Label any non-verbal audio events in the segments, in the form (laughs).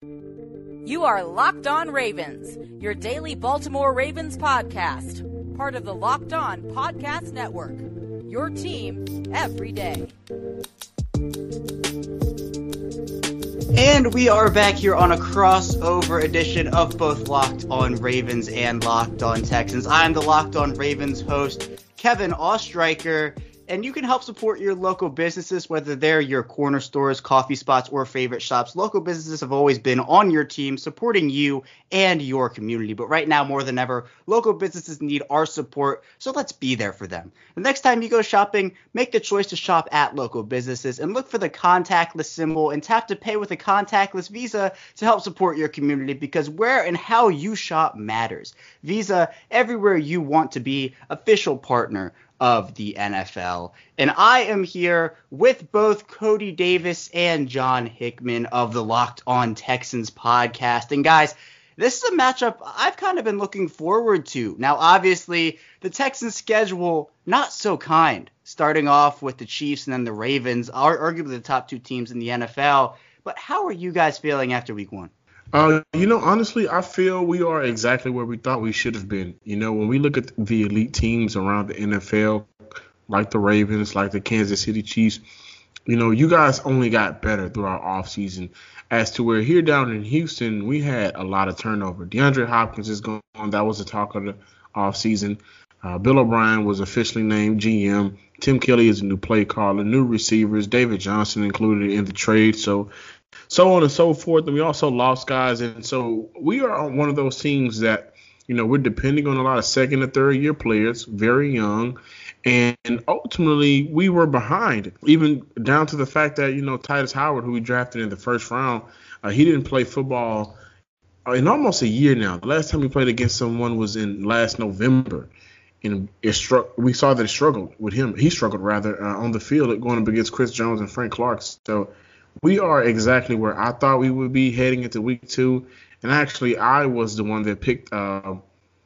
You are Locked On Ravens, your daily Baltimore Ravens podcast, part of the Locked On Podcast Network. Your team every day. And we are back here on a crossover edition of both Locked On Ravens and Locked On Texans. I'm the Locked On Ravens host, Kevin Oestreicher and you can help support your local businesses, whether they're your corner stores, coffee spots, or favorite shops. Local businesses have always been on your team, supporting you and your community. But right now, more than ever, local businesses need our support, so let's be there for them. The next time you go shopping, make the choice to shop at local businesses and look for the contactless symbol and tap to pay with a contactless Visa to help support your community because where and how you shop matters. Visa, everywhere you want to be, official partner of the NFL. And I am here with both Cody Davis and John Hickman of the Locked On Texans podcast. And guys, this is a matchup I've kind of been looking forward to. Now, obviously, the Texans' schedule not so kind, starting off with the Chiefs and then the Ravens, are arguably the top two teams in the NFL. But how are you guys feeling after week one? Uh, you know, honestly, I feel we are exactly where we thought we should have been. You know, when we look at the elite teams around the NFL, like the Ravens, like the Kansas City Chiefs, you know, you guys only got better through our offseason. As to where here down in Houston, we had a lot of turnover. DeAndre Hopkins is gone. That was the talk of the offseason. Uh, Bill O'Brien was officially named GM. Tim Kelly is a new play caller, new receivers, David Johnson included in the trade. So so on and so forth. And we also lost guys, and so we are on one of those teams that you know we're depending on a lot of second and third year players, very young, and ultimately we were behind, even down to the fact that you know Tytus Howard, who we drafted in the first round, uh, he didn't play football in almost a year now. The last time we played against someone was in last November. And it struck. We saw that it struggled with him. He struggled rather uh, on the field going up against Chris Jones and Frank Clark. So we are exactly where I thought we would be heading into week two. And actually, I was the one that picked uh,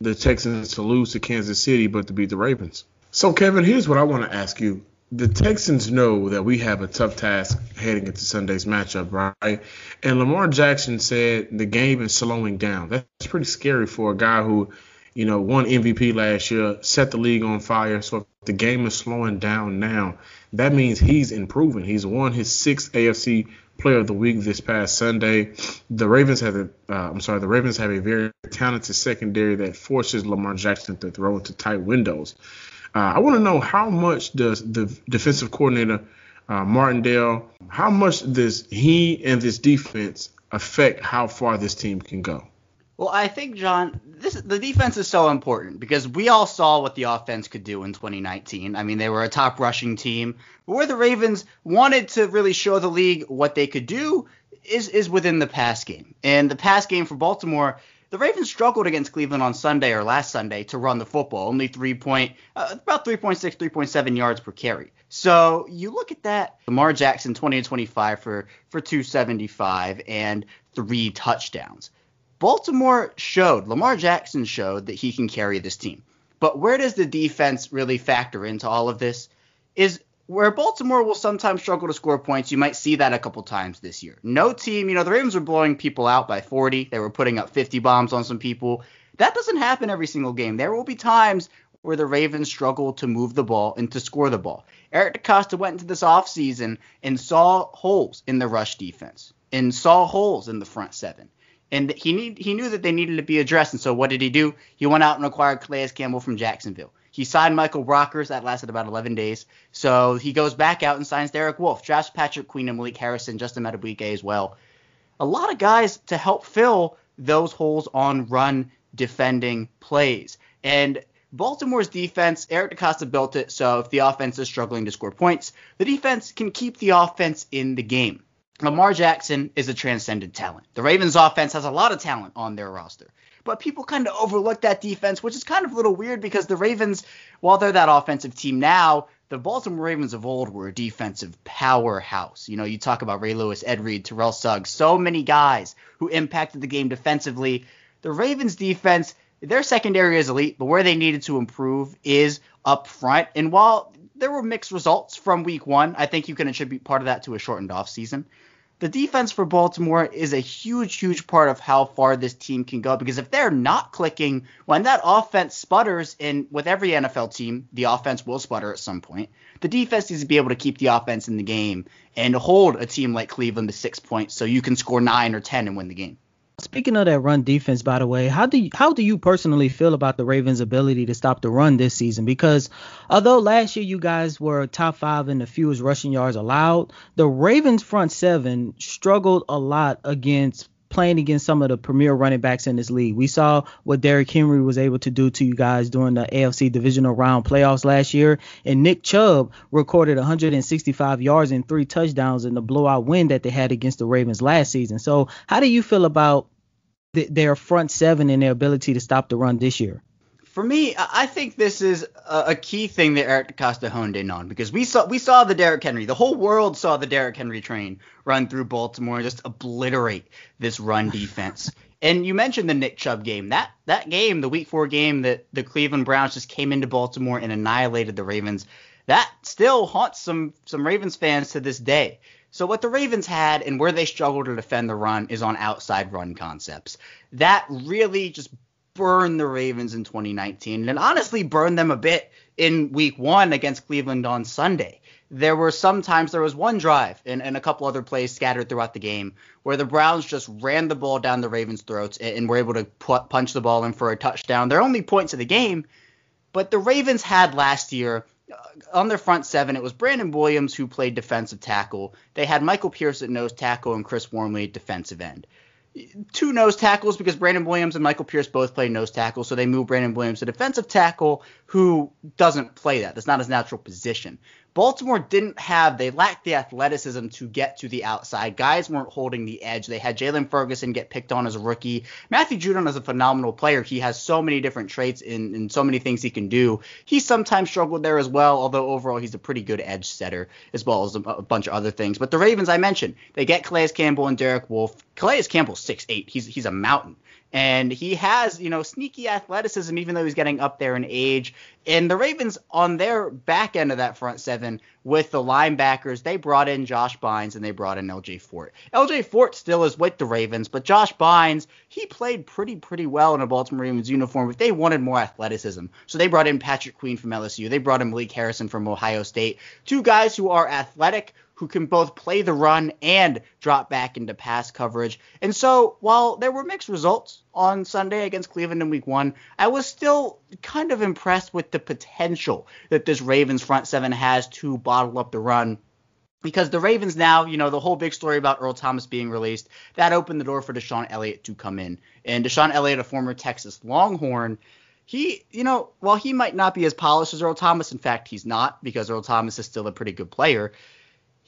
the Texans to lose to Kansas City, but to beat the Ravens. So, Kevin, here's what I want to ask you. The Texans know that we have a tough task heading into Sunday's matchup, right? And Lamar Jackson said the game is slowing down. That's pretty scary for a guy who, you know, won MVP last year, set the league on fire. So if the game is slowing down now, that means he's improving. He's won his sixth AFC Player of the Week this past Sunday. The Ravens have a, uh, I'm sorry, the Ravens have a very talented secondary that forces Lamar Jackson to throw into tight windows. Uh, I want to know how much does the defensive coordinator uh, Martindale, how much does he and this defense affect how far this team can go? Well, I think John, this the defense is so important because we all saw what the offense could do in 2019. I mean, they were a top rushing team, but where the Ravens wanted to really show the league what they could do is is within the pass game. And the pass game for Baltimore, the Ravens struggled against Cleveland on Sunday or last Sunday to run the football, only three point, uh, about 3.6, 3.7 yards per carry. So you look at that, Lamar Jackson 20 and 25 for for 275 and three touchdowns. Baltimore showed, Lamar Jackson showed that he can carry this team. But where does the defense really factor into all of this? Is where Baltimore will sometimes struggle to score points. You might see that a couple times this year. No team, you know, the Ravens were blowing people out by 40. They were putting up 50 bombs on some people. That doesn't happen every single game. There will be times where the Ravens struggle to move the ball and to score the ball. Eric DeCosta went into this offseason and saw holes in the rush defense and saw holes in the front seven and he need he knew that they needed to be addressed. And so what did he do? He went out and acquired Calais Campbell from Jacksonville. He signed Michael Brockers. That lasted about 11 days. So he goes back out and signs Derek Wolfe, drafts Patrick Queen and Malik Harrison, Justin Madubuike as well. A lot of guys to help fill those holes on run defending plays. And Baltimore's defense, Eric DeCosta built it so if the offense is struggling to score points, the defense can keep the offense in the game. Lamar Jackson is a transcendent talent. The Ravens offense has a lot of talent on their roster. But people kind of overlook that defense, which is kind of a little weird because the Ravens, while they're that offensive team now, the Baltimore Ravens of old were a defensive powerhouse. You know, you talk about Ray Lewis, Ed Reed, Terrell Suggs, so many guys who impacted the game defensively. The Ravens defense, their secondary is elite, but where they needed to improve is up front. And while there were mixed results from week one, I think you can attribute part of that to a shortened offseason. The defense for Baltimore is a huge, huge part of how far this team can go. Because if they're not clicking, when that offense sputters, and with every NFL team, the offense will sputter at some point, the defense needs to be able to keep the offense in the game and hold a team like Cleveland to six points so you can score nine or 10 and win the game. Speaking of that run defense, by the way, how do you, how do you personally feel about the Ravens' ability to stop the run this season? Because although last year you guys were top five in the fewest rushing yards allowed, the Ravens' front seven struggled a lot against playing against some of the premier running backs in this league. We saw what Derrick Henry was able to do to you guys during the AFC divisional round playoffs last year. And Nick Chubb recorded 165 yards and three touchdowns in the blowout win that they had against the Ravens last season. So, how do you feel about th- their front seven and their ability to stop the run this year? For me, I think this is a, key thing that Eric DeCosta honed in on because we saw we saw the Derrick Henry, the whole world saw the Derrick Henry train run through Baltimore and just obliterate this run (laughs) defense. and you mentioned the Nick Chubb game. That that game, the Week Four game that the Cleveland Browns just came into Baltimore and annihilated the Ravens. That still haunts some some Ravens fans to this day. So what the Ravens had and where they struggled to defend the run is on outside run concepts. That really just burn the Ravens in 2019 and honestly burn them a bit in week one against Cleveland on Sunday. There were sometimes there was one drive and, and a couple other plays scattered throughout the game where the Browns just ran the ball down the Ravens' throats and, and were able to put, punch the ball in for a touchdown. They're only points of the game, but the Ravens had last year uh, on their front seven, it was Brandon Williams who played defensive tackle. They had Michael Pierce at nose tackle and Chris Wormley at defensive end two nose tackles because Brandon Williams and Michael Pierce both play nose tackle, so they move Brandon Williams to defensive tackle, who doesn't play that. That's not his natural position. Baltimore didn't have, they lacked the athleticism to get to the outside. Guys weren't holding the edge. They had Jaylon Ferguson get picked on as a rookie. Matthew Judon is a phenomenal player. He has so many different traits and, and so many things he can do. He sometimes struggled there as well, although overall he's a pretty good edge setter as well as a, a bunch of other things. But the Ravens, I mentioned, they get Calais Campbell and Derek Wolfe. Calais Campbell's six eight. He's he's a mountain and he has you know sneaky athleticism even though he's getting up there in age. And the ravens on their back end of that front seven with the linebackers they brought in josh bynes and they brought in lj fort. Lj fort still is with the ravens but josh bynes he played pretty pretty well in a baltimore ravens uniform but they wanted more athleticism. So they brought in patrick queen from lsu they brought in malik harrison from ohio state. Two guys who are athletic who can both play the run and drop back into pass coverage. And so while there were mixed results on Sunday against Cleveland in week one, I was still kind of impressed with the potential that this Ravens front seven has to bottle up the run because the Ravens now, you know, the whole big story about Earl Thomas being released, that opened the door for DeShon Elliott to come in. And DeShon Elliott, a former Texas Longhorn, he, you know, while he might not be as polished as Earl Thomas, in fact, he's not because Earl Thomas is still a pretty good player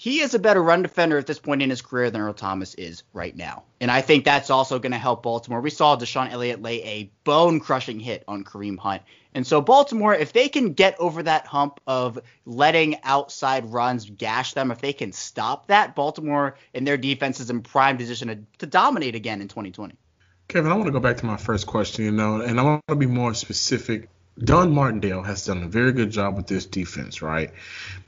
he is a better run defender at this point in his career than Earl Thomas is right now. And I think that's also going to help Baltimore. We saw DeShon Elliott lay a bone crushing hit on Kareem Hunt. And so Baltimore, if they can get over that hump of letting outside runs gash them, if they can stop that, Baltimore and their defense is in prime position to, to dominate again in 2020. Kevin, I want to go back to my first question, you know, and I want to be more specific Don Martindale has done a very good job with this defense, right?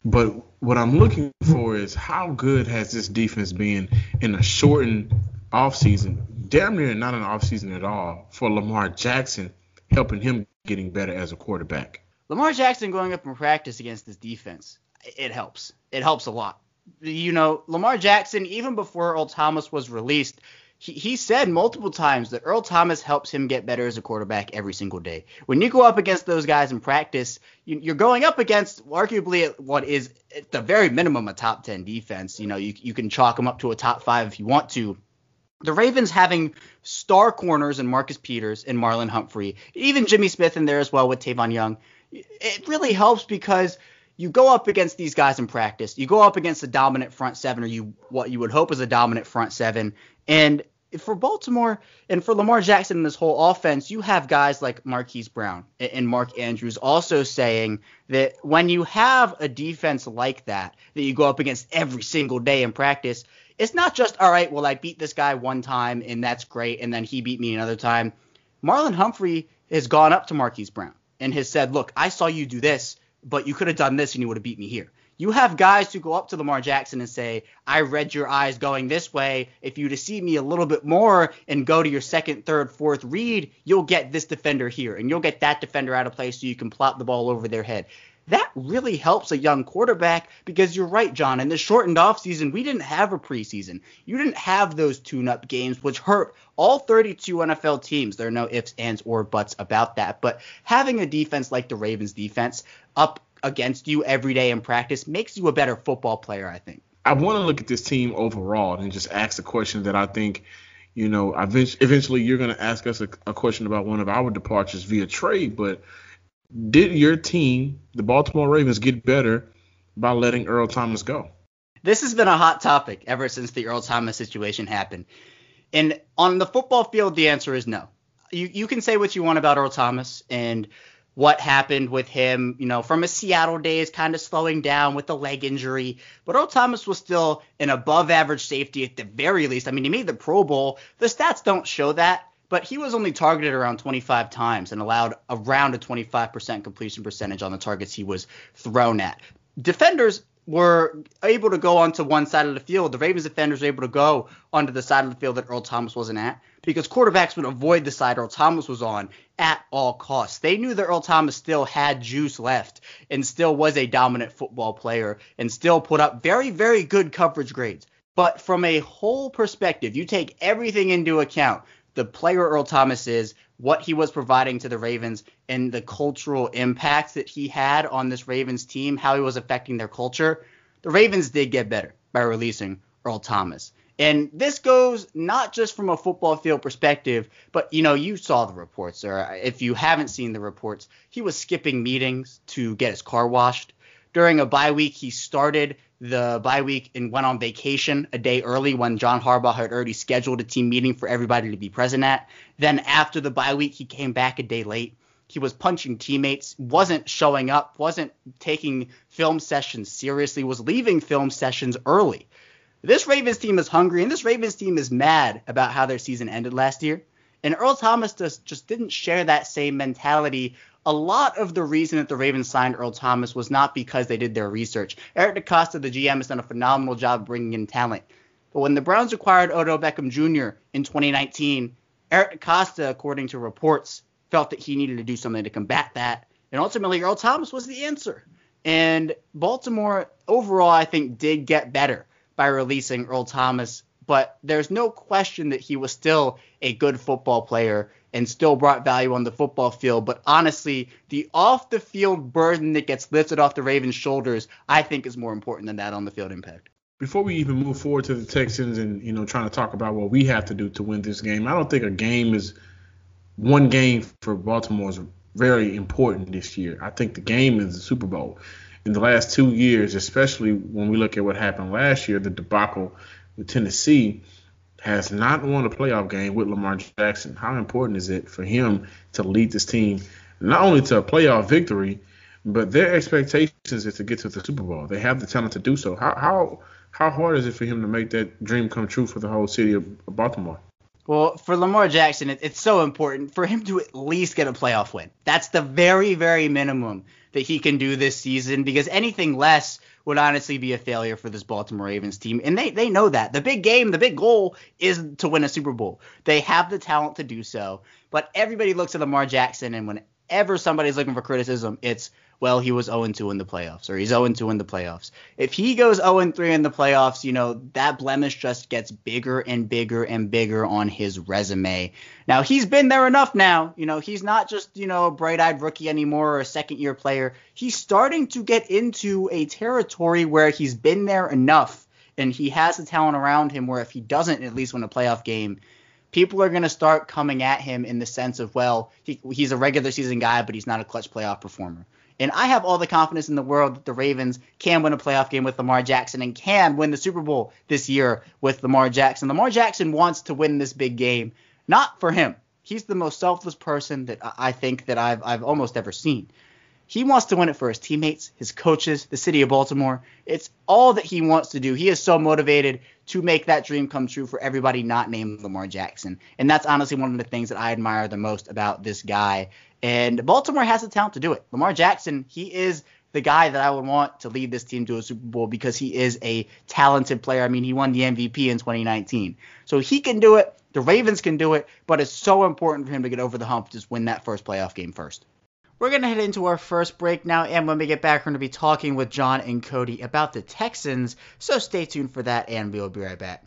But what I'm looking for is how good has this defense been in a shortened offseason, damn near not an offseason at all, for Lamar Jackson, helping him getting better as a quarterback. Lamar Jackson going up in practice against this defense, it helps. It helps a lot. You know, Lamar Jackson, even before Earl Thomas was released, he, he said multiple times that Earl Thomas helps him get better as a quarterback every single day. When you go up against those guys in practice, you, are going up against arguably what is at the very minimum a top 10 defense. You know, you, you can chalk them up to a top five if you want to. The Ravens having star corners in Marcus Peters and Marlon Humphrey, even Jimmy Smith in there as well with Tavon Young, it really helps because you go up against these guys in practice. You go up against a dominant front seven, or you what you would hope is a dominant front seven, and for Baltimore and for Lamar Jackson and this whole offense, you have guys like Marquise Brown and Mark Andrews also saying that when you have a defense like that that you go up against every single day in practice, it's not just all right. Well, I beat this guy one time and that's great, and then he beat me another time. Marlon Humphrey has gone up to Marquise Brown and has said, "Look, I saw you do this, but you could have done this and you would have beat me here." You have guys who go up to Lamar Jackson and say, I read your eyes going this way. If you deceive me a little bit more and go to your second, third, fourth read, you'll get this defender here and you'll get that defender out of place so you can plop the ball over their head that really helps a young quarterback because you're right, John. In the shortened offseason, we didn't have a preseason. You didn't have those tune up games, which hurt all 32 NFL teams. There are no ifs, ands, or buts about that. But having a defense like the Ravens defense up against you every day in practice makes you a better football player, I think. I want to look at this team overall and just ask the question that I think, you know, eventually you're going to ask us a, a question about one of our departures via trade, but did your team, the Baltimore Ravens, get better by letting Earl Thomas go? This has been a hot topic ever since the Earl Thomas situation happened. And on the football field, the answer is no. You you can say what you want about Earl Thomas and what happened with him, you know, from his Seattle days kind of slowing down with the leg injury. But Earl Thomas was still an above average safety at the very least. I mean, he made the Pro Bowl. The stats don't show that but he was only targeted around 25 times and allowed around a 25% completion percentage on the targets he was thrown at. Defenders were able to go onto one side of the field. The Ravens defenders were able to go onto the side of the field that Earl Thomas wasn't at because quarterbacks would avoid the side Earl Thomas was on at all costs. They knew that Earl Thomas still had juice left and still was a dominant football player and still put up very, very good coverage grades. But from a whole perspective, you take everything into account the player Earl Thomas is, what he was providing to the Ravens, and the cultural impact that he had on this Ravens team, how he was affecting their culture, the Ravens did get better by releasing Earl Thomas. And this goes not just from a football field perspective, but you know, you saw the reports, or if you haven't seen the reports, he was skipping meetings to get his car washed. During a bye week, he started the bye week and went on vacation a day early when John Harbaugh had already scheduled a team meeting for everybody to be present at. Then after the bye week, he came back a day late. He was punching teammates, wasn't showing up, wasn't taking film sessions seriously, was leaving film sessions early. This Ravens team is hungry, and this Ravens team is mad about how their season ended last year. And Earl Thomas just, just didn't share that same mentality a lot of the reason that the Ravens signed Earl Thomas was not because they did their research. Eric DeCosta, the GM, has done a phenomenal job bringing in talent. But when the Browns acquired Odell Beckham Jr. in 2019, Eric DeCosta, according to reports, felt that he needed to do something to combat that. And ultimately, Earl Thomas was the answer. And Baltimore, overall, I think, did get better by releasing Earl Thomas. But there's no question that he was still a good football player and still brought value on the football field. But honestly, the off the field burden that gets lifted off the Ravens' shoulders, I think is more important than that on the field impact. Before we even move forward to the Texans and you know trying to talk about what we have to do to win this game, I don't think a game is one game for Baltimore is very important this year. I think the game is the Super Bowl. In the last two years, especially when we look at what happened last year, the debacle Tennessee, has not won a playoff game with Lamar Jackson. How important is it for him to lead this team not only to a playoff victory, but their expectations is to get to the Super Bowl. They have the talent to do so. How how how hard is it for him to make that dream come true for the whole city of Baltimore? Well, for Lamar Jackson, it, it's so important for him to at least get a playoff win. That's the very, very minimum that he can do this season because anything less would honestly be a failure for this Baltimore Ravens team. And they, they know that. The big game, the big goal is to win a Super Bowl. They have the talent to do so. But everybody looks at Lamar Jackson, and whenever somebody's looking for criticism, it's well, he was 0-2 in the playoffs, or he's 0-2 in the playoffs. If he goes 0-3 in the playoffs, you know, that blemish just gets bigger and bigger and bigger on his resume. Now, he's been there enough now. You know, he's not just, you know, a bright-eyed rookie anymore or a second-year player. He's starting to get into a territory where he's been there enough, and he has the talent around him where if he doesn't at least win a playoff game, people are going to start coming at him in the sense of, well, he, he's a regular season guy, but he's not a clutch playoff performer. And I have all the confidence in the world that the Ravens can win a playoff game with Lamar Jackson and can win the Super Bowl this year with Lamar Jackson. Lamar Jackson wants to win this big game, not for him. He's the most selfless person that I think that I've I've almost ever seen. He wants to win it for his teammates, his coaches, the city of Baltimore. It's all that he wants to do. He is so motivated to make that dream come true for everybody not named Lamar Jackson. And that's honestly one of the things that I admire the most about this guy. And Baltimore has the talent to do it. Lamar Jackson, he is the guy that I would want to lead this team to a Super Bowl because he is a talented player. I mean, he won the MVP in 2019. So he can do it. The Ravens can do it, but it's so important for him to get over the hump, just win that first playoff game first. We're going to head into our first break now, and when we get back, we're going to be talking with John and Cody about the Texans. So stay tuned for that, and we'll be right back.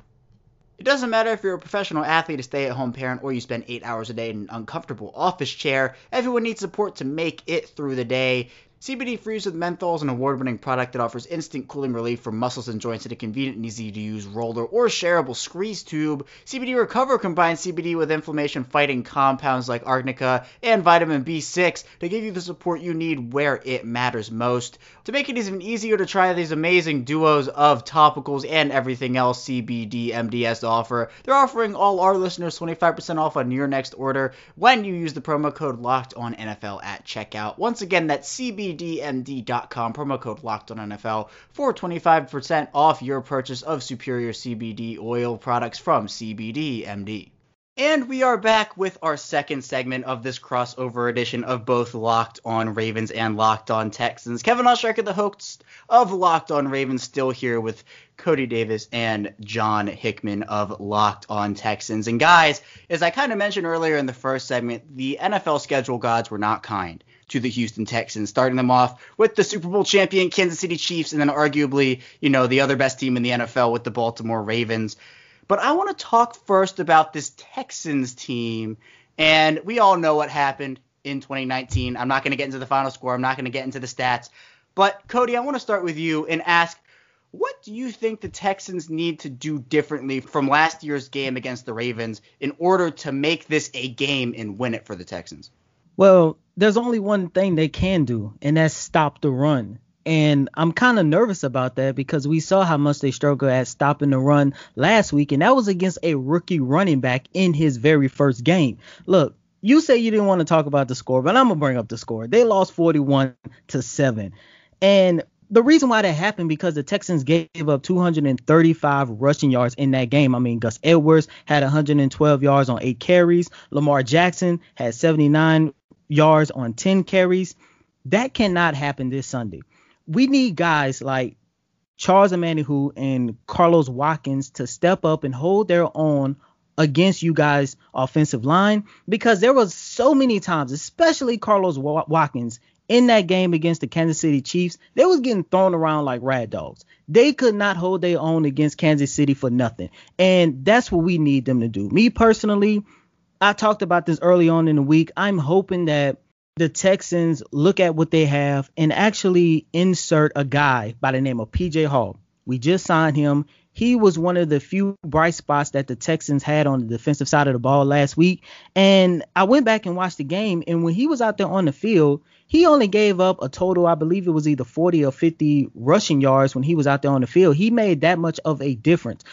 It doesn't matter if you're a professional athlete, a stay at home parent, or you spend eight hours a day in an uncomfortable office chair, everyone needs support to make it through the day. CBD Freeze with Menthol is an award-winning product that offers instant cooling relief for muscles and joints in a convenient and easy-to-use roller or shareable squeeze tube. CBD Recover combines CBD with inflammation-fighting compounds like arnica and vitamin B6 to give you the support you need where it matters most. To make it even easier to try these amazing duos of topicals and everything else CBD MD has to offer, they're offering all our listeners 25% off on your next order when you use the promo code Locked On NFL at checkout. Once again, that's CBD CBDMD.com, promo code Locked on NFL for 25% off your purchase of superior CBD oil products from CBDMD. And we are back with our second segment of this crossover edition of both Locked on Ravens and Locked on Texans. Kevin Oestreicher, the host of Locked on Ravens, still here with Cody Davis and John Hickman of Locked on Texans. And guys, as I kind of mentioned earlier in the first segment, the NFL schedule gods were not kind to the Houston Texans, starting them off with the Super Bowl champion Kansas City Chiefs, and then arguably, you know, the other best team in the NFL with the Baltimore Ravens. But I want to talk first about this Texans team, and we all know what happened in 2019. I'm not going to get into the final score. I'm not going to get into the stats. But Cody, I want to start with you and ask, what do you think the Texans need to do differently from last year's game against the Ravens in order to make this a game and win it for the Texans? Well, there's only one thing they can do, and that's stop the run. And I'm kind of nervous about that because we saw how much they struggled at stopping the run last week, and that was against a rookie running back in his very first game. Look, you say you didn't want to talk about the score, but I'm gonna bring up the score. They lost 41 to seven, and the reason why that happened because the Texans gave up 235 rushing yards in that game. I mean, Gus Edwards had 112 yards on eight carries. Lamar Jackson had 79 yards on 10 carries. That cannot happen this Sunday. We need guys like Charles Omenihu and Carlos Watkins to step up and hold their own against you guys offensive line because there was so many times, especially Carlos Watkins in that game against the Kansas City Chiefs, they was getting thrown around like rad dogs. They could not hold their own against Kansas City for nothing. And that's what we need them to do. Me personally, I talked about this early on in the week. I'm hoping that the Texans look at what they have and actually insert a guy by the name of PJ Hall. We just signed him. He was one of the few bright spots that the Texans had on the defensive side of the ball last week. And I went back and watched the game, and when he was out there on the field, he only gave up a total, I believe it was either 40 or 50 rushing yards when he was out there on the field. He made that much of a difference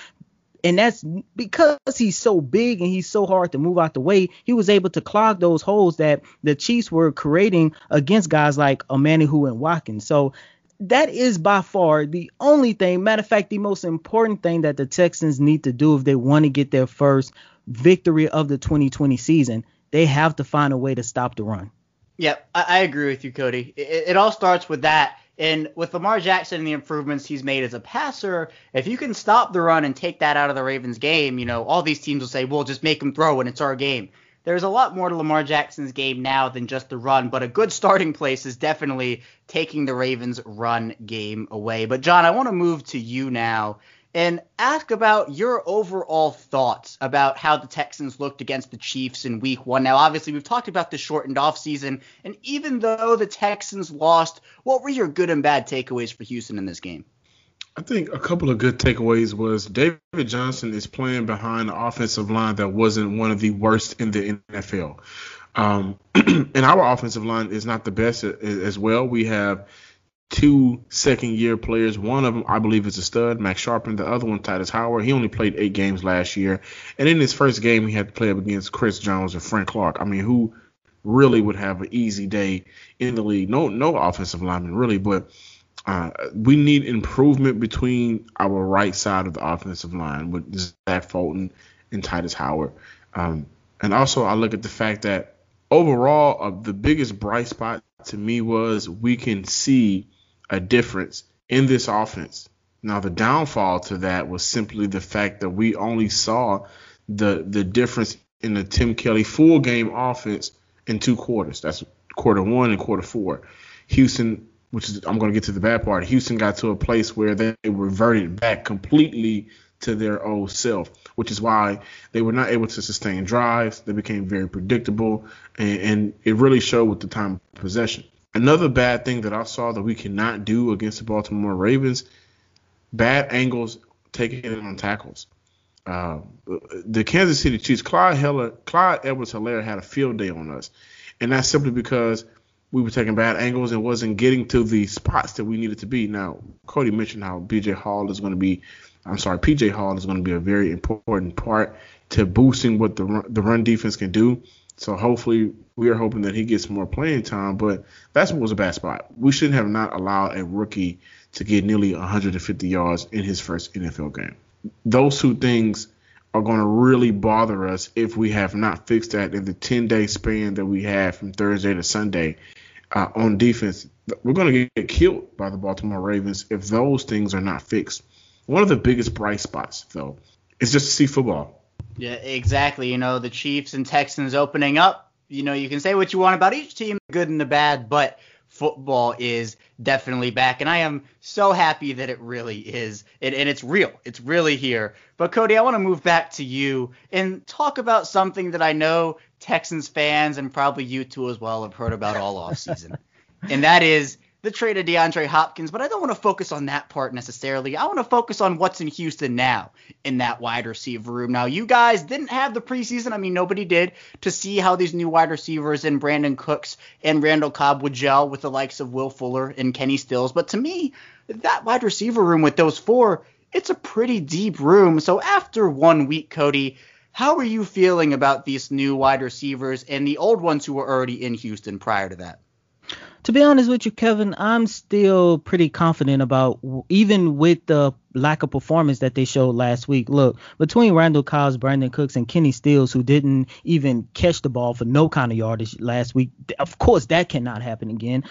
and that's because he's so big and he's so hard to move out the way. He was able to clog those holes that the Chiefs were creating against guys like Omenihu and Watkins. So that is by far the only thing. Matter of fact, the most important thing that the Texans need to do if they want to get their first victory of the 2020 season. They have to find a way to stop the run. Yeah, I, I agree with you, Cody. It, it all starts with that and with Lamar Jackson and the improvements he's made as a passer, if you can stop the run and take that out of the Ravens game, you know, all these teams will say, "We'll just make him throw and it's our game." There's a lot more to Lamar Jackson's game now than just the run, but a good starting place is definitely taking the Ravens' run game away. But John, I want to move to you now and ask about your overall thoughts about how the Texans looked against the Chiefs in week one. Now, obviously, we've talked about the shortened offseason, and even though the Texans lost, what were your good and bad takeaways for Houston in this game? I think a couple of good takeaways was David Johnson is playing behind an offensive line that wasn't one of the worst in the NFL. Um, (clears throat) and our offensive line is not the best as well. We have two second year players. One of them, I believe, is a stud, Max Scharping. The other one, Tytus Howard. He only played eight games last year. And in his first game, he had to play up against Chris Jones and Frank Clark. I mean, who really would have an easy day in the league? No, no offensive lineman, really, but. Uh, we need improvement between our right side of the offensive line with Zach Fulton and Tytus Howard. Um, and also, I look at the fact that overall, uh, the biggest bright spot to me was we can see a difference in this offense. Now, the downfall to that was simply the fact that we only saw the the difference in the Tim Kelly full game offense in two quarters. That's quarter one and quarter four. Houston, which is I'm going to get to the bad part. Houston got to a place where they reverted back completely to their old self, which is why they were not able to sustain drives. They became very predictable, and, and it really showed with the time of possession. Another bad thing that I saw that we cannot do against the Baltimore Ravens, bad angles taking it on tackles. Uh, the Kansas City Chiefs, Clyde Heller, Clyde Edwards-Helaire had a field day on us, and that's simply because we were taking bad angles and wasn't getting to the spots that we needed to be. Now, Cody mentioned how BJ Hall is going to be I'm sorry, PJ Hall is going to be a very important part to boosting what the run, the run defense can do. So hopefully we are hoping that he gets more playing time, but that's what was a bad spot. We shouldn't have not allowed a rookie to get nearly 150 yards in his first NFL game. Those two things are going to really bother us if we have not fixed that in the 10 day span that we have from Thursday to Sunday uh, on defense. We're going to get killed by the Baltimore Ravens if those things are not fixed. One of the biggest bright spots, though, is just to see football. Yeah, exactly. You know, the Chiefs and Texans opening up. You know, you can say what you want about each team, good and the bad, but football is definitely back, and I am so happy that it really is, and, and it's real. It's really here. But Cody, I want to move back to you and talk about something that I know Texans fans and probably you too as well have heard about all (laughs) off season, and that is the trade of DeAndre Hopkins, but I don't want to focus on that part necessarily. I want to focus on what's in Houston now in that wide receiver room. Now, you guys didn't have the preseason, I mean, nobody did, to see how these new wide receivers and Brandin Cooks and Randall Cobb would gel with the likes of Will Fuller and Kenny Stills. But to me, that wide receiver room with those four, it's a pretty deep room. So after one week, Cody, how are you feeling about these new wide receivers and the old ones who were already in Houston prior to that? To be honest with you, Kevin, I'm still pretty confident about even with the lack of performance that they showed last week. Look, between Randall Cobbs, Brandin Cooks, and Kenny Stills, who didn't even catch the ball for no kind of yardage last week, of course that cannot happen again.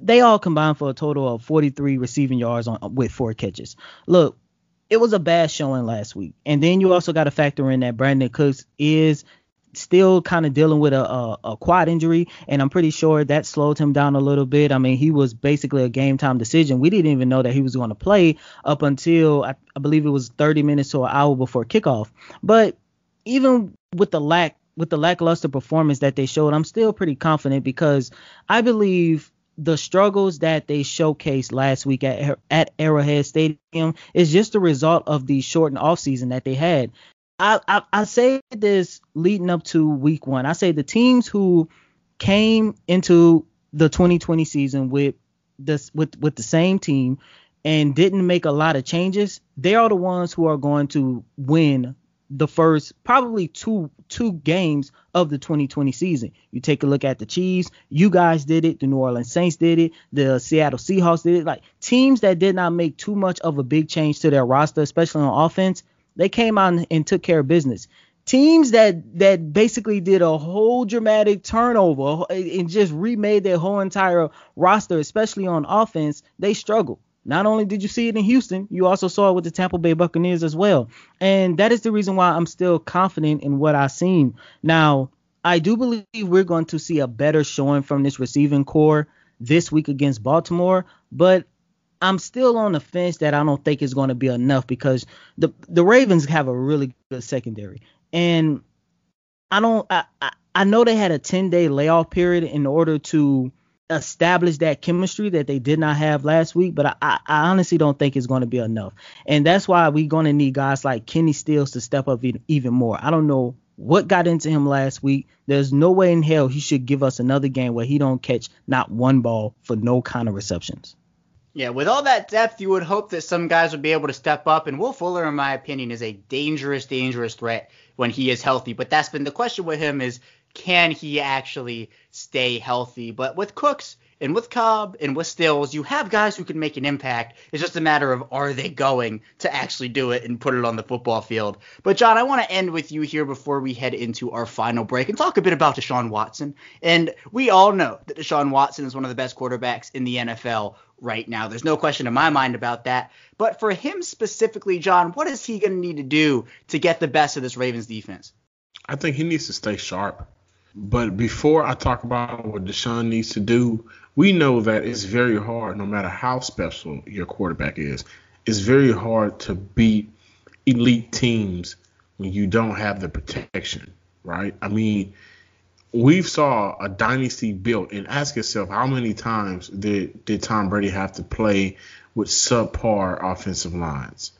They all combined for a total of 43 receiving yards on with four catches. Look, it was a bad showing last week. And then you also got to factor in that Brandin Cooks is still kind of dealing with a, a, a, quad injury, and I'm pretty sure that slowed him down a little bit. I mean, he was basically a game time decision. We didn't even know that he was going to play up until I, I believe it was 30 minutes to an hour before kickoff. But even with the lack with the lackluster performance that they showed, I'm still pretty confident because I believe the struggles that they showcased last week at at Arrowhead Stadium is just a result of the shortened offseason that they had. I, I, I say this leading up to week one. I say the teams who came into the 2020 season with this with with the same team and didn't make a lot of changes, they are the ones who are going to win the first probably two two games of the 2020 season. You take a look at the Chiefs, you guys did it, the New Orleans Saints did it, the Seattle Seahawks did it. Like teams that did not make too much of a big change to their roster, especially on offense, they came out and took care of business. Teams that that basically did a whole dramatic turnover and just remade their whole entire roster, especially on offense, they struggle. Not only did you see it in Houston, you also saw it with the Tampa Bay Buccaneers as well. And that is the reason why I'm still confident in what I've seen. Now, I do believe we're going to see a better showing from this receiving core this week against Baltimore, but I'm still on the fence that I don't think it's going to be enough because the the Ravens have a really good secondary, and I don't I I, I know they had a 10 day layoff period in order to establish that chemistry that they did not have last week, but I, I honestly don't think it's going to be enough, and that's why we're going to need guys like Kenny Stills to step up even more. I don't know what got into him last week. There's no way in hell he should give us another game where he don't catch not one ball for no kind of receptions. Yeah, with all that depth, you would hope that some guys would be able to step up. And Will Fuller, in my opinion, is a dangerous, dangerous threat when he is healthy. But that's been the question with him is can he actually stay healthy? But with Cooks and with Cobb and with Stills, you have guys who can make an impact. It's just a matter of are they going to actually do it and put it on the football field. But John, I want to end with you here before we head into our final break and talk a bit about Deshaun Watson. And we all know that Deshaun Watson is one of the best quarterbacks in the NFL right now. There's no question in my mind about that. But for him specifically, John, what is he going to need to do to get the best of this Ravens defense? I think he needs to stay sharp. But before I talk about what Deshaun needs to do, we know that it's very hard, no matter how special your quarterback is, it's very hard to beat elite teams when you don't have the protection, right? I mean, we've saw a dynasty built, and ask yourself how many times did did Tom Brady have to play with subpar offensive lines,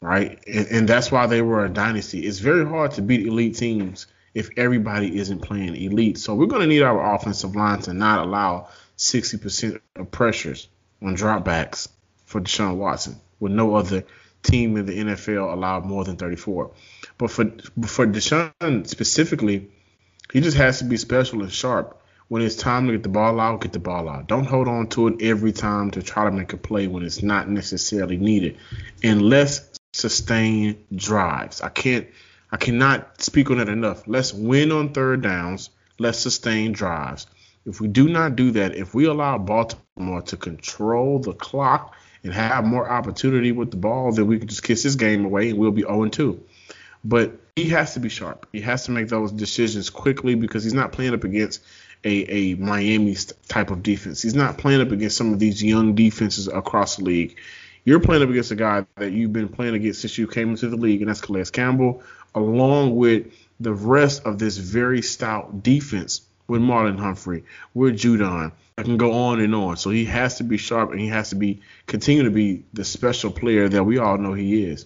right? And, and that's why they were a dynasty. It's very hard to beat elite teams if everybody isn't playing elite. So we're going to need our offensive line to not allow 60% of pressures on dropbacks for Deshaun Watson, with no other team in the NFL allowed more than 34. But for for Deshaun specifically, he just has to be special and sharp. When it's time to get the ball out, get the ball out. Don't hold on to it every time to try to make a play when it's not necessarily needed. And let's sustain drives. I can't I cannot speak on it enough. Let's win on third downs. Let's sustain drives. If we do not do that, if we allow Baltimore to control the clock and have more opportunity with the ball, then we can just kiss this game away and we'll be 0 2. But he has to be sharp. He has to make those decisions quickly because he's not playing up against a, a Miami type of defense. He's not playing up against some of these young defenses across the league. You're playing up against a guy that you've been playing against since you came into the league, and that's Calais Campbell, along with the rest of this very stout defense with Marlon Humphrey, with Judon. I can go on and on. So he has to be sharp and he has to be continue to be the special player that we all know he is.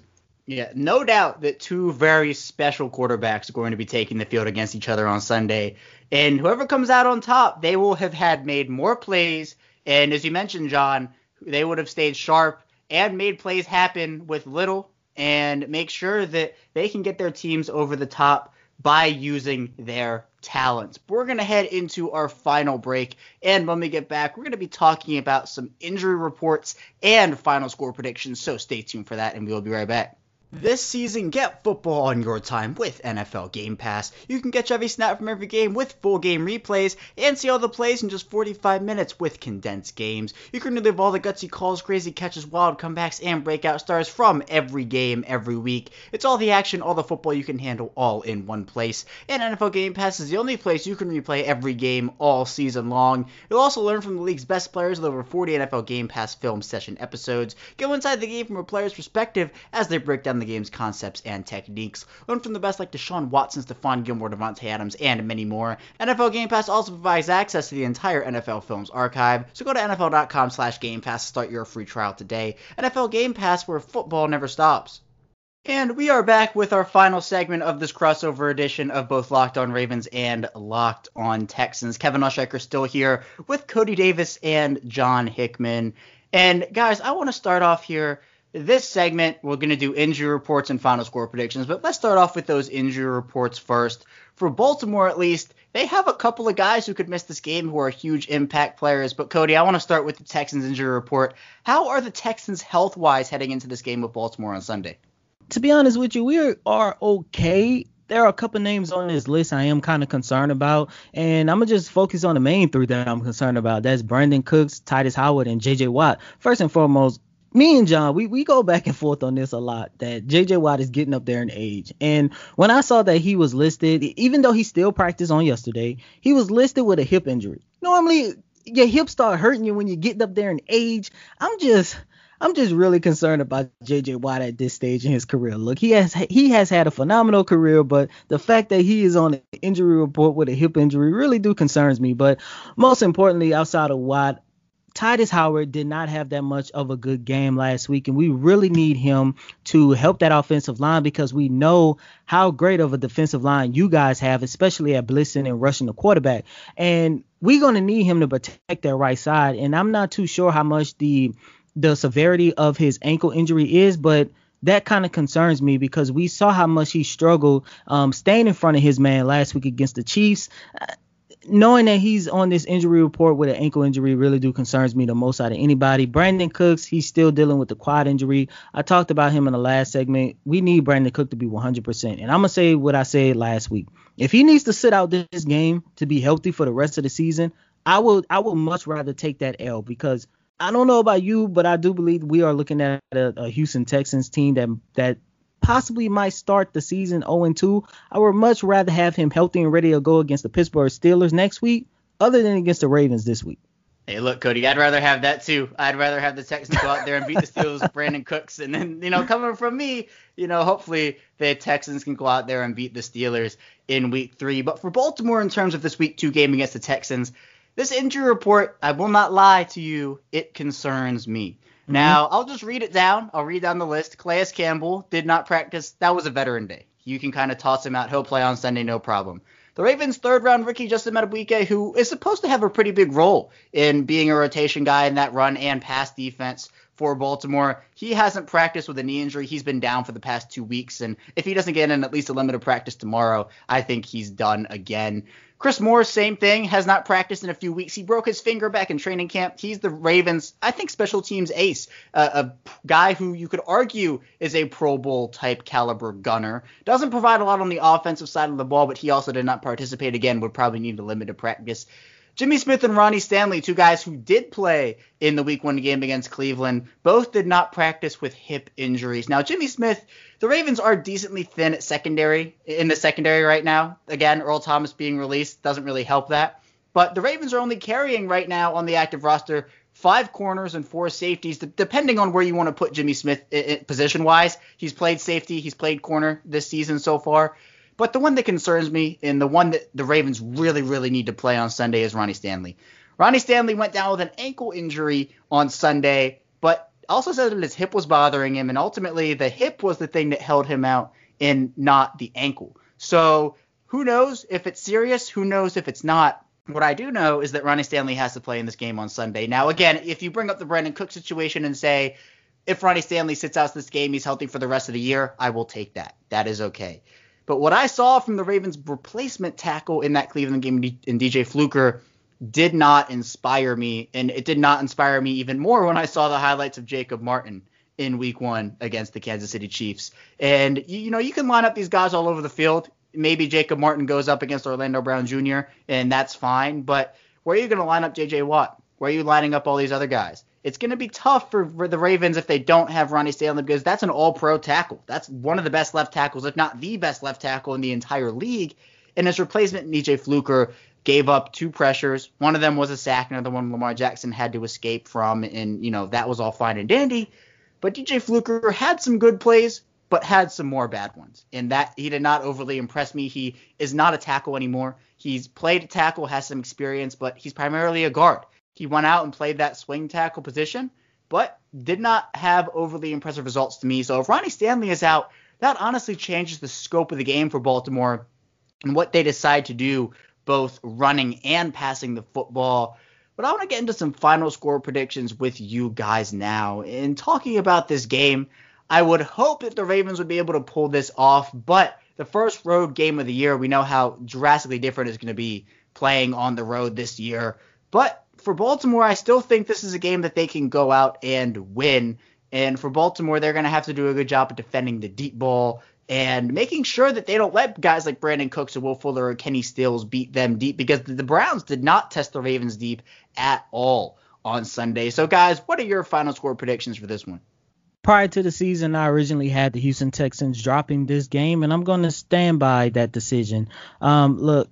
Yeah, no doubt that two very special quarterbacks are going to be taking the field against each other on Sunday. And whoever comes out on top, they will have had made more plays. And as you mentioned, John, they would have stayed sharp and made plays happen with little and make sure that they can get their teams over the top by using their talents. We're going to head into our final break. And when we get back, we're going to be talking about some injury reports and final score predictions. So stay tuned for that, and we will be right back. This season, get football on your time with NFL Game Pass. You can catch every snap from every game with full game replays and see all the plays in just 45 minutes with condensed games. You can relive all the gutsy calls, crazy catches, wild comebacks, and breakout stars from every game every week. It's all the action, all the football you can handle all in one place. And NFL Game Pass is the only place you can replay every game all season long. You'll also learn from the league's best players with over 40 NFL Game Pass film session episodes. Go inside the game from a player's perspective as they break down the game's concepts and techniques. Learn from the best like Deshaun Watson, Stephon Gilmore, Davante Adams, and many more. NFL Game Pass also provides access to the entire NFL Films archive, so go to NFL.com slash Game Pass to start your free trial today. NFL Game Pass, where football never stops. And we are back with our final segment of this crossover edition of both Locked On Ravens and Locked On Texans. Kevin Oestreicher still here with Cody Davis and John Hickman. And guys, I want to start off here this segment, we're going to do injury reports and final score predictions, but let's start off with those injury reports first. For Baltimore, at least, they have a couple of guys who could miss this game who are huge impact players. But, Cody, I want to start with the Texans injury report. How are the Texans health wise heading into this game with Baltimore on Sunday? To be honest with you, we are okay there are a couple names on this list I am kind of concerned about, and I'm gonna just focus on the main three that I'm concerned about. That's Brandin Cooks, Tytus Howard, and J.J. Watt. First and foremost, me and John, we, we go back and forth on this a lot. That JJ Watt is getting up there in age, and when I saw that he was listed, even though he still practiced on yesterday, he was listed with a hip injury. Normally, your hips start hurting you when you get up there in age. I'm just, I'm just really concerned about JJ Watt at this stage in his career. Look, he has he has had a phenomenal career, but the fact that he is on an injury report with a hip injury really do concerns me. But most importantly, outside of Watt, Tytus Howard did not have that much of a good game last week, and we really need him to help that offensive line because we know how great of a defensive line you guys have, especially at blitzing and rushing the quarterback. And we're going to need him to protect that right side. And I'm not too sure how much the the severity of his ankle injury is, but that kind of concerns me because we saw how much he struggled um, staying in front of his man last week against the Chiefs knowing that he's on this injury report with an ankle injury really do concerns me the most out of anybody. Brandin Cooks, he's still dealing with the quad injury. I talked about him in the last segment. We need Brandin Cook to be 100%. And I'm going to say what I said last week. If he needs to sit out this game to be healthy for the rest of the season, I will I would much rather take that L because I don't know about you, but I do believe we are looking at a, a Houston Texans team that that possibly might start the season 0 2. I would much rather have him healthy and ready to go against the Pittsburgh Steelers next week, other than against the Ravens this week. Hey, look, Cody, I'd rather have that too. I'd rather have the Texans go out there and beat the Steelers with (laughs) Brandin Cooks. And then, you know, coming from me, you know, hopefully the Texans can go out there and beat the Steelers in week three. But for Baltimore, in terms of this week two game against the Texans, this injury report, I will not lie to you, it concerns me. Mm-hmm. Now, I'll just read it down. I'll read down the list. Calais Campbell did not practice. That was a veteran day. You can kind of toss him out. He'll play on Sunday, no problem. The Ravens' third round rookie, Justin Madubuike, who is supposed to have a pretty big role in being a rotation guy in that run and pass defense for Baltimore. He hasn't practiced with a knee injury. He's been down for the past two weeks. And if he doesn't get in at least a limited practice tomorrow, I think he's done again. Chris Moore, same thing, has not practiced in a few weeks. He broke his finger back in training camp. He's the Ravens, I think, special teams ace, uh, a guy who you could argue is a Pro Bowl type caliber gunner. Doesn't provide a lot on the offensive side of the ball, but he also did not participate again, would probably need a limited practice. Jimmy Smith and Ronnie Stanley, two guys who did play in the week one game against Cleveland, both did not practice with hip injuries. Now, Jimmy Smith, the Ravens are decently thin at secondary, in the secondary right now. Again, Earl Thomas being released doesn't really help that. But the Ravens are only carrying right now on the active roster five corners and four safeties, depending on where you want to put Jimmy Smith position wise. He's played safety, he's played corner this season so far. But the one that concerns me and the one that the Ravens really, really need to play on Sunday is Ronnie Stanley. Ronnie Stanley went down with an ankle injury on Sunday, but also said that his hip was bothering him, and ultimately the hip was the thing that held him out and not the ankle. So who knows if it's serious? Who knows if it's not? What I do know is that Ronnie Stanley has to play in this game on Sunday. Now, again, if you bring up the Brandin Cook situation and say, if Ronnie Stanley sits out this game, he's healthy for the rest of the year, I will take that. That is okay. But what I saw from the Ravens' replacement tackle in that Cleveland game in DJ Fluker did not inspire me, and it did not inspire me even more when I saw the highlights of Jacob Martin in Week One against the Kansas City Chiefs. And you know, you can line up these guys all over the field. Maybe Jacob Martin goes up against Orlando Brown Jr. and that's fine. But where are you going to line up J.J. Watt? Where are you lining up all these other guys? It's going to be tough for, for the Ravens if they don't have Ronnie Stanley because that's an all pro tackle. That's one of the best left tackles, if not the best left tackle in the entire league. And his replacement, DJ Fluker, gave up two pressures. One of them was a sack, another one Lamar Jackson had to escape from. And, you know, that was all fine and dandy. But DJ Fluker had some good plays, but had some more bad ones. And that he did not overly impress me. He is not a tackle anymore. He's played a tackle, has some experience, but he's primarily a guard. He went out and played that swing tackle position, but did not have overly impressive results to me. So if Ronnie Stanley is out, that honestly changes the scope of the game for Baltimore and what they decide to do, both running and passing the football. But I want to get into some final score predictions with you guys now. In talking about this game, I would hope that the Ravens would be able to pull this off, but the first road game of the year, we know how drastically different it's going to be playing on the road this year. But for Baltimore, I still think this is a game that they can go out and win. And for Baltimore, they're going to have to do a good job of defending the deep ball and making sure that they don't let guys like Brandin Cooks and Will Fuller or Kenny Stills beat them deep because the Browns did not test the Ravens deep at all on Sunday. So, guys, what are your final score predictions for this one? Prior to the season, I originally had the Houston Texans dropping this game, and I'm going to stand by that decision. Um, look,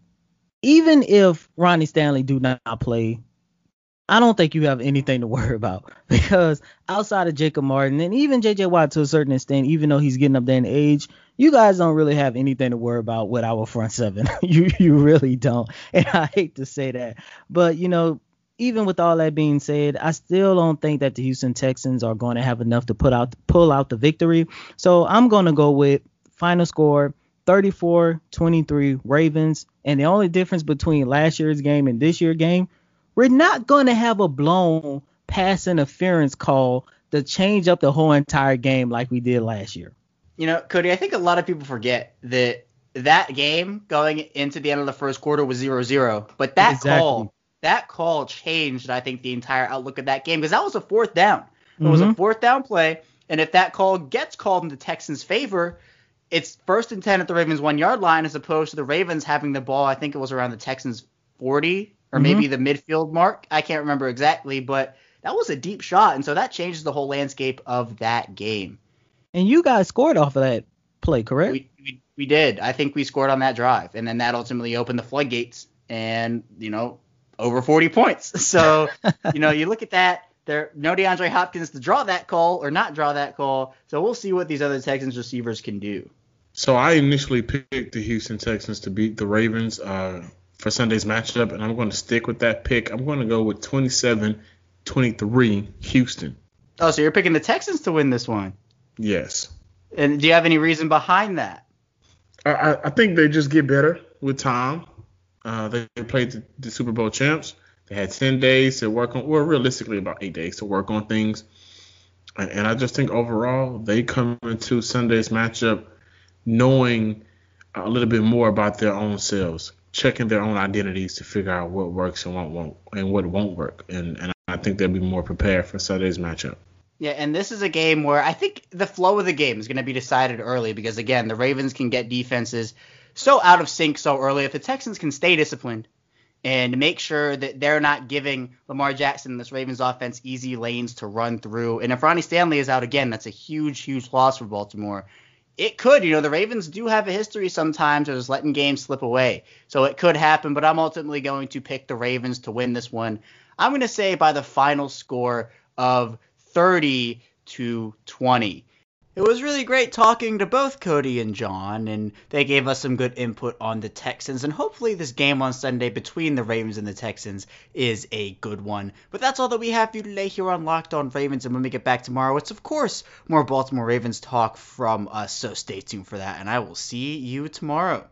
even if Ronnie Stanley do not play I don't think you have anything to worry about (laughs) because outside of Jacob Martin and even JJ Watt to a certain extent, even though he's getting up there in age, you guys don't really have anything to worry about with our front seven. (laughs) you you really don't. And I hate to say that, but you know, even with all that being said, I still don't think that the Houston Texans are going to have enough to put out pull out the victory. So I'm going to go with final score 34-23 Ravens. And the only difference between last year's game and this year's game we're not going to have a blown pass interference call to change up the whole entire game like we did last year. You know, Cody, I think a lot of people forget that that game going into the end of the first quarter was 0-0, but that exactly. call that call changed I think the entire outlook of that game because that was a fourth down. It mm-hmm. was a mm-hmm. fourth down play, and if that call gets called in the Texans' favor, it's first and 10 at the Ravens 1-yard line as opposed to the Ravens having the ball, I think it was around the Texans 40 or mm-hmm. maybe the midfield mark. I can't remember exactly, but that was a deep shot, and so that changes the whole landscape of that game. And you guys scored off of that play, correct? We, we, we did. I think we scored on that drive, and then that ultimately opened the floodgates, and you know, over 40 points. (laughs) So (laughs) you know, you look at that. There, no DeAndre Hopkins to draw that call or not draw that call. So we'll see what these other Texans receivers can do. So I initially picked the Houston Texans to beat the Ravens uh, for Sunday's matchup, and I'm going to stick with that pick. I'm going to go with 27-23 Houston. Oh, so you're picking the Texans to win this one? Yes. And do you have any reason behind that? I, I think they just get better with time. Uh, they, they played the, the, Super Bowl champs. They had 10 days to work on, well, realistically about eight days to work on things. And, and I just think overall they come into Sunday's matchup knowing a little bit more about their own selves, checking their own identities to figure out what works and what won't and what won't work. And and I think they'll be more prepared for Sunday's matchup. Yeah, and this is a game where I think the flow of the game is going to be decided early because again, the Ravens can get defenses so out of sync so early. If the Texans can stay disciplined and make sure that they're not giving Lamar Jackson this Ravens offense easy lanes to run through, and if Ronnie Stanley is out again, that's a huge, huge loss for Baltimore it could. You know, the Ravens do have a history sometimes of just letting games slip away. So it could happen, but I'm ultimately going to pick the Ravens to win this one. I'm going to say by the final score of 30 to 20. It was really great talking to both Cody and John, and they gave us some good input on the Texans. And hopefully, this game on Sunday between the Ravens and the Texans is a good one. But that's all that we have for you today here on Locked On Ravens. And when we get back tomorrow, it's of course more Baltimore Ravens talk from us. So stay tuned for that, and I will see you tomorrow.